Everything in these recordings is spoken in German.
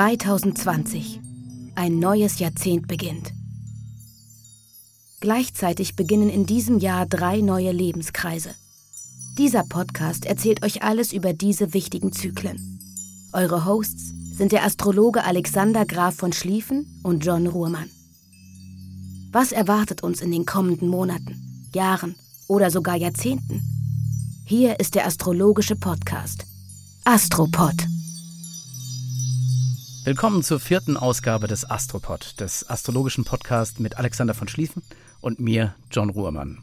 2020. Ein neues Jahrzehnt beginnt. Gleichzeitig beginnen in diesem Jahr drei neue Lebenskreise. Dieser Podcast erzählt euch alles über diese wichtigen Zyklen. Eure Hosts sind der Astrologe Alexander Graf von Schlieffen und John Ruhrmann. Was erwartet uns in den kommenden Monaten, Jahren oder sogar Jahrzehnten? Hier ist der astrologische Podcast Astropod. Willkommen zur vierten Ausgabe des Astropod, des astrologischen Podcasts mit Alexander von Schlieffen und mir, John Ruhrmann.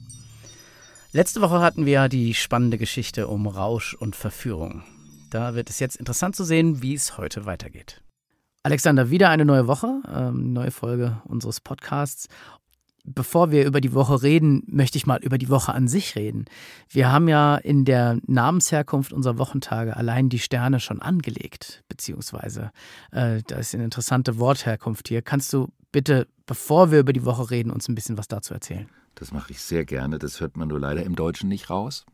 Letzte Woche hatten wir die spannende Geschichte um Rausch und Verführung. Da wird es jetzt interessant zu sehen, wie es heute weitergeht. Alexander, wieder eine neue Woche, ähm, neue Folge unseres Podcasts bevor wir über die Woche reden, möchte ich mal über die Woche an sich reden. Wir haben ja in der Namensherkunft unserer Wochentage allein die Sterne schon angelegt, beziehungsweise äh, da ist eine interessante Wortherkunft hier. Kannst du bitte, bevor wir über die Woche reden, uns ein bisschen was dazu erzählen? Das mache ich sehr gerne. Das hört man nur leider im Deutschen nicht raus.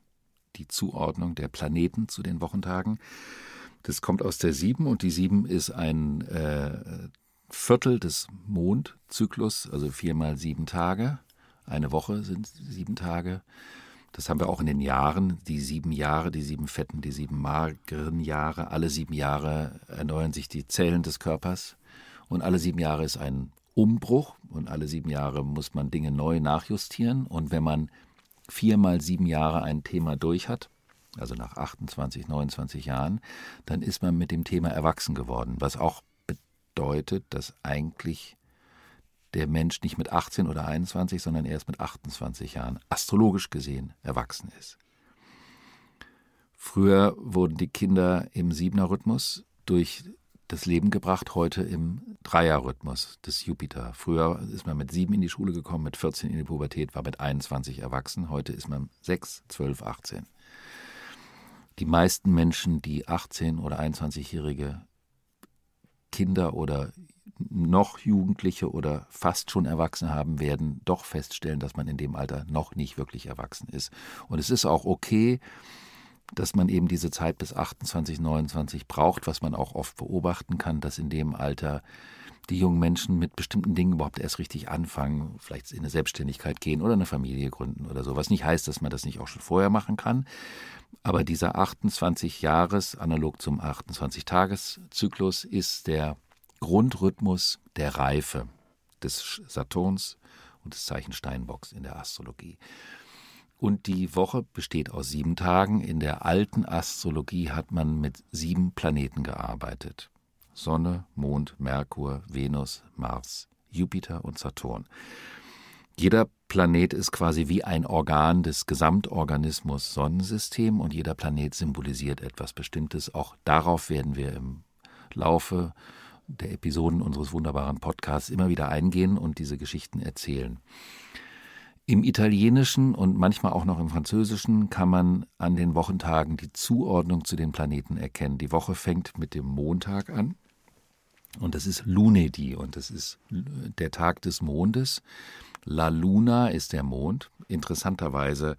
Die Zuordnung der Planeten zu den Wochentagen. Das kommt aus der Sieben und die Sieben ist ein äh, Viertel des Mondzyklus, also viermal sieben Tage. Eine Woche sind sieben Tage. Das haben wir auch in den Jahren, die sieben Jahre, die sieben fetten, die sieben mageren Jahre. Alle sieben Jahre erneuern sich die Zellen des Körpers und alle sieben Jahre ist ein Umbruch und alle sieben Jahre muss man Dinge neu nachjustieren. Und wenn man viermal sieben Jahre ein Thema durch hat, also nach 28, 29 Jahren, dann ist man mit dem Thema erwachsen geworden, was auch bedeutet, dass eigentlich der Mensch nicht mit 18 oder 21, sondern erst mit 28 Jahren astrologisch gesehen erwachsen ist. Früher wurden die Kinder im Siebener-Rhythmus durch das Leben gebracht, heute im Dreierrhythmus des Jupiter. Früher ist man mit sieben in die Schule gekommen, mit 14 in die Pubertät, war mit 21 erwachsen. Heute ist man 6, 12, 18. Die meisten Menschen, die 18- oder 21-Jährige Kinder oder noch Jugendliche oder fast schon Erwachsene haben, werden doch feststellen, dass man in dem Alter noch nicht wirklich erwachsen ist. Und es ist auch okay, dass man eben diese Zeit bis 28, 29 braucht, was man auch oft beobachten kann, dass in dem Alter die jungen Menschen mit bestimmten Dingen überhaupt erst richtig anfangen, vielleicht in eine Selbstständigkeit gehen oder eine Familie gründen oder so. Was nicht heißt, dass man das nicht auch schon vorher machen kann. Aber dieser 28 Jahres, analog zum 28-Tages-Zyklus, ist der Grundrhythmus der Reife des Saturns und des Zeichen Steinbocks in der Astrologie. Und die Woche besteht aus sieben Tagen. In der alten Astrologie hat man mit sieben Planeten gearbeitet. Sonne, Mond, Merkur, Venus, Mars, Jupiter und Saturn. Jeder Planet ist quasi wie ein Organ des Gesamtorganismus Sonnensystem und jeder Planet symbolisiert etwas Bestimmtes. Auch darauf werden wir im Laufe der Episoden unseres wunderbaren Podcasts immer wieder eingehen und diese Geschichten erzählen. Im Italienischen und manchmal auch noch im Französischen kann man an den Wochentagen die Zuordnung zu den Planeten erkennen. Die Woche fängt mit dem Montag an und das ist Lunedi und das ist der Tag des Mondes. La Luna ist der Mond. Interessanterweise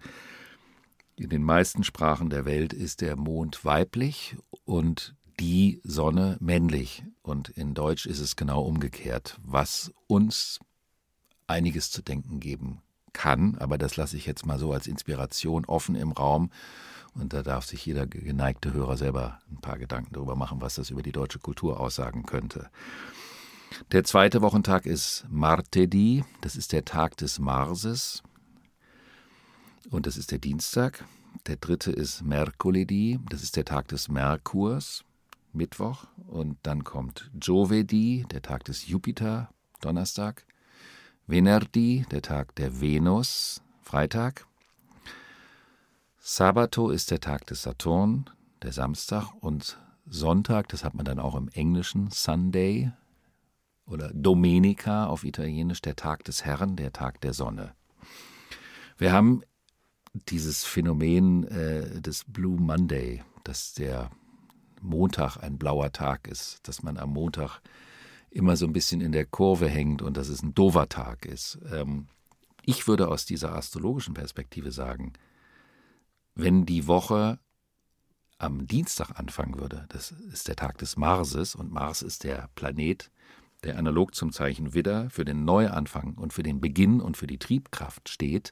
in den meisten Sprachen der Welt ist der Mond weiblich und die Sonne männlich. Und in Deutsch ist es genau umgekehrt, was uns einiges zu denken geben kann. Aber das lasse ich jetzt mal so als Inspiration offen im Raum. Und da darf sich jeder geneigte Hörer selber ein paar Gedanken darüber machen, was das über die deutsche Kultur aussagen könnte. Der zweite Wochentag ist Martedi, das ist der Tag des Marses und das ist der Dienstag. Der dritte ist Mercoledi, das ist der Tag des Merkurs, Mittwoch. Und dann kommt Jovedi, der Tag des Jupiter, Donnerstag. Venerdi, der Tag der Venus, Freitag. Sabato ist der Tag des Saturn, der Samstag und Sonntag, das hat man dann auch im Englischen, Sunday oder Domenica auf Italienisch, der Tag des Herrn, der Tag der Sonne. Wir haben dieses Phänomen äh, des Blue Monday, dass der Montag ein blauer Tag ist, dass man am Montag immer so ein bisschen in der Kurve hängt und dass es ein dover Tag ist. Ähm, ich würde aus dieser astrologischen Perspektive sagen, wenn die Woche am Dienstag anfangen würde, das ist der Tag des Marses und Mars ist der Planet, der analog zum Zeichen Widder für den Neuanfang und für den Beginn und für die Triebkraft steht,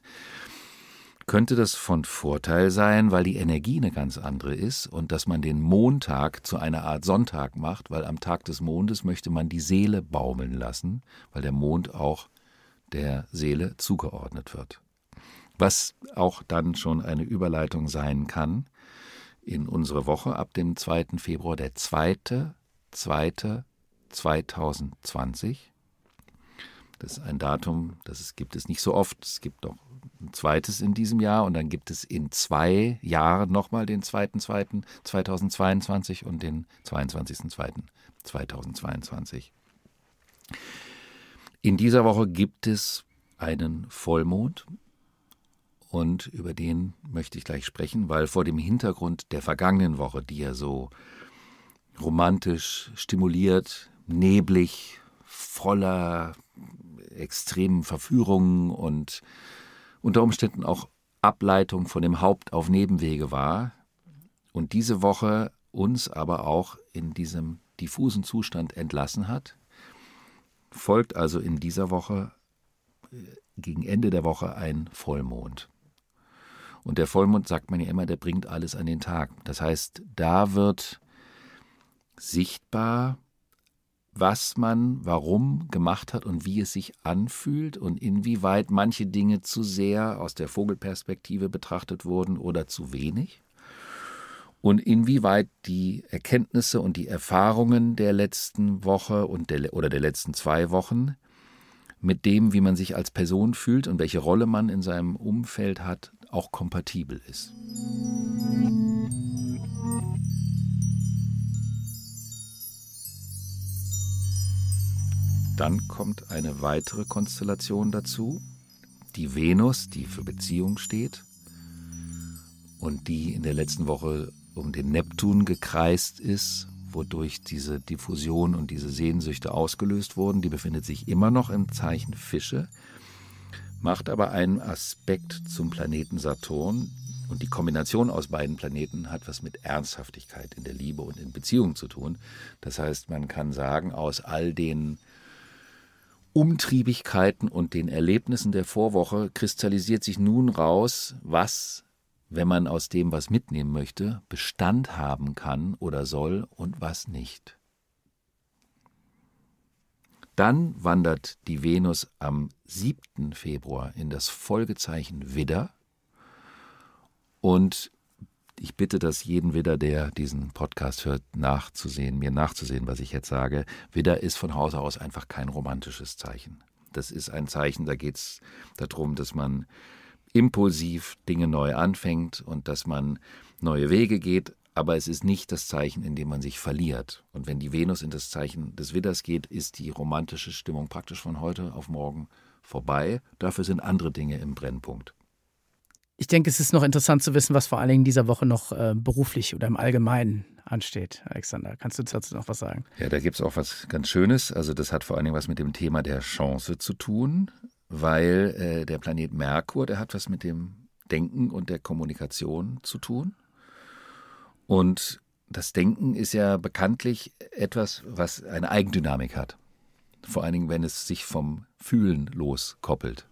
könnte das von Vorteil sein, weil die Energie eine ganz andere ist und dass man den Montag zu einer Art Sonntag macht, weil am Tag des Mondes möchte man die Seele baumeln lassen, weil der Mond auch der Seele zugeordnet wird. Was auch dann schon eine Überleitung sein kann in unsere Woche ab dem 2. Februar, der 2. 2. 2020. Das ist ein Datum, das es gibt es nicht so oft. Es gibt noch ein zweites in diesem Jahr und dann gibt es in zwei Jahren nochmal den 2.2.2022 und den 22.2.2022. In dieser Woche gibt es einen Vollmond und über den möchte ich gleich sprechen, weil vor dem Hintergrund der vergangenen Woche, die ja so romantisch, stimuliert, neblig, voller extremen Verführungen und unter Umständen auch Ableitung von dem Haupt auf Nebenwege war und diese Woche uns aber auch in diesem diffusen Zustand entlassen hat, folgt also in dieser Woche äh, gegen Ende der Woche ein Vollmond. Und der Vollmond, sagt man ja immer, der bringt alles an den Tag. Das heißt, da wird sichtbar, was man warum gemacht hat und wie es sich anfühlt und inwieweit manche Dinge zu sehr aus der Vogelperspektive betrachtet wurden oder zu wenig und inwieweit die Erkenntnisse und die Erfahrungen der letzten Woche und der, oder der letzten zwei Wochen mit dem, wie man sich als Person fühlt und welche Rolle man in seinem Umfeld hat, auch kompatibel ist. Dann kommt eine weitere Konstellation dazu, die Venus, die für Beziehung steht und die in der letzten Woche um den Neptun gekreist ist, wodurch diese Diffusion und diese Sehnsüchte ausgelöst wurden. Die befindet sich immer noch im Zeichen Fische, macht aber einen Aspekt zum Planeten Saturn. Und die Kombination aus beiden Planeten hat was mit Ernsthaftigkeit in der Liebe und in Beziehungen zu tun. Das heißt, man kann sagen, aus all den Umtriebigkeiten und den Erlebnissen der Vorwoche kristallisiert sich nun raus, was, wenn man aus dem was mitnehmen möchte, Bestand haben kann oder soll und was nicht. Dann wandert die Venus am 7. Februar in das Folgezeichen Widder und ich bitte das jeden Widder, der diesen Podcast hört, nachzusehen, mir nachzusehen, was ich jetzt sage. Widder ist von Hause aus einfach kein romantisches Zeichen. Das ist ein Zeichen, da geht es darum, dass man impulsiv Dinge neu anfängt und dass man neue Wege geht, aber es ist nicht das Zeichen, in dem man sich verliert. Und wenn die Venus in das Zeichen des Widders geht, ist die romantische Stimmung praktisch von heute auf morgen vorbei. Dafür sind andere Dinge im Brennpunkt. Ich denke, es ist noch interessant zu wissen, was vor allen Dingen dieser Woche noch äh, beruflich oder im Allgemeinen ansteht. Alexander, kannst du dazu noch was sagen? Ja, da gibt es auch was ganz Schönes. Also das hat vor allen Dingen was mit dem Thema der Chance zu tun, weil äh, der Planet Merkur, der hat was mit dem Denken und der Kommunikation zu tun. Und das Denken ist ja bekanntlich etwas, was eine Eigendynamik hat. Vor allen Dingen, wenn es sich vom Fühlen loskoppelt.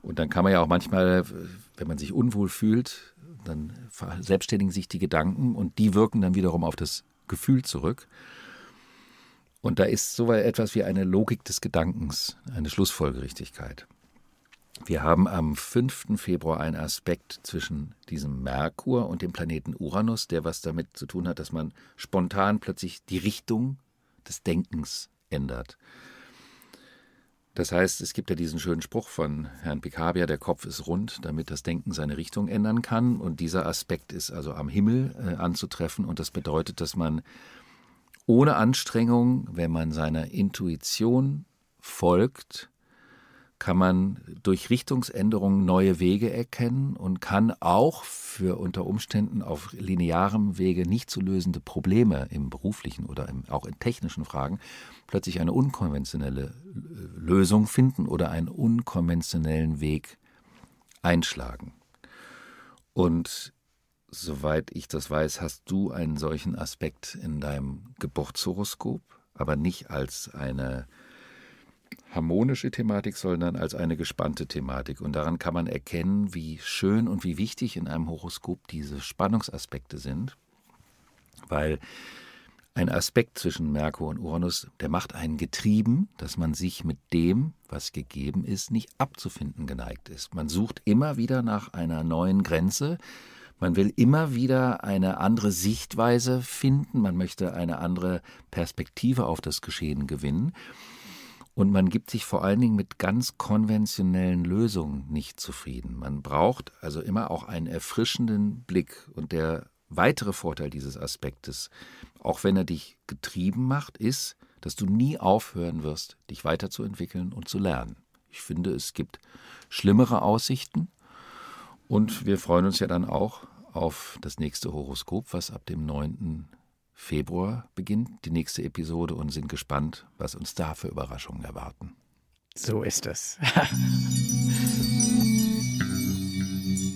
Und dann kann man ja auch manchmal, wenn man sich unwohl fühlt, dann selbstständigen sich die Gedanken und die wirken dann wiederum auf das Gefühl zurück. Und da ist so etwas wie eine Logik des Gedankens, eine Schlussfolgerichtigkeit. Wir haben am 5. Februar einen Aspekt zwischen diesem Merkur und dem Planeten Uranus, der was damit zu tun hat, dass man spontan plötzlich die Richtung des Denkens ändert. Das heißt, es gibt ja diesen schönen Spruch von Herrn Picabia, der Kopf ist rund, damit das Denken seine Richtung ändern kann. Und dieser Aspekt ist also am Himmel äh, anzutreffen. Und das bedeutet, dass man ohne Anstrengung, wenn man seiner Intuition folgt, kann man durch Richtungsänderungen neue Wege erkennen und kann auch für unter Umständen auf linearem Wege nicht zu lösende Probleme im beruflichen oder im, auch in technischen Fragen plötzlich eine unkonventionelle äh, Lösung finden oder einen unkonventionellen Weg einschlagen. Und soweit ich das weiß, hast du einen solchen Aspekt in deinem Geburtshoroskop, aber nicht als eine harmonische Thematik, sondern als eine gespannte Thematik. Und daran kann man erkennen, wie schön und wie wichtig in einem Horoskop diese Spannungsaspekte sind, weil ein Aspekt zwischen Merkur und Uranus, der macht einen getrieben, dass man sich mit dem, was gegeben ist, nicht abzufinden geneigt ist. Man sucht immer wieder nach einer neuen Grenze, man will immer wieder eine andere Sichtweise finden, man möchte eine andere Perspektive auf das Geschehen gewinnen. Und man gibt sich vor allen Dingen mit ganz konventionellen Lösungen nicht zufrieden. Man braucht also immer auch einen erfrischenden Blick. Und der weitere Vorteil dieses Aspektes, auch wenn er dich getrieben macht, ist, dass du nie aufhören wirst, dich weiterzuentwickeln und zu lernen. Ich finde, es gibt schlimmere Aussichten. Und wir freuen uns ja dann auch auf das nächste Horoskop, was ab dem 9. Februar beginnt die nächste Episode und sind gespannt, was uns da für Überraschungen erwarten. So ist es.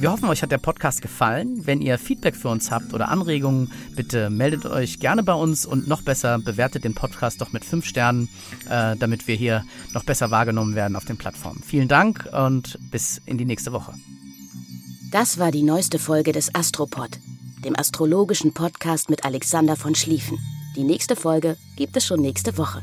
Wir hoffen, euch hat der Podcast gefallen. Wenn ihr Feedback für uns habt oder Anregungen, bitte meldet euch gerne bei uns und noch besser bewertet den Podcast doch mit fünf Sternen, äh, damit wir hier noch besser wahrgenommen werden auf den Plattformen. Vielen Dank und bis in die nächste Woche. Das war die neueste Folge des Astropod dem astrologischen Podcast mit Alexander von Schlieffen. Die nächste Folge gibt es schon nächste Woche.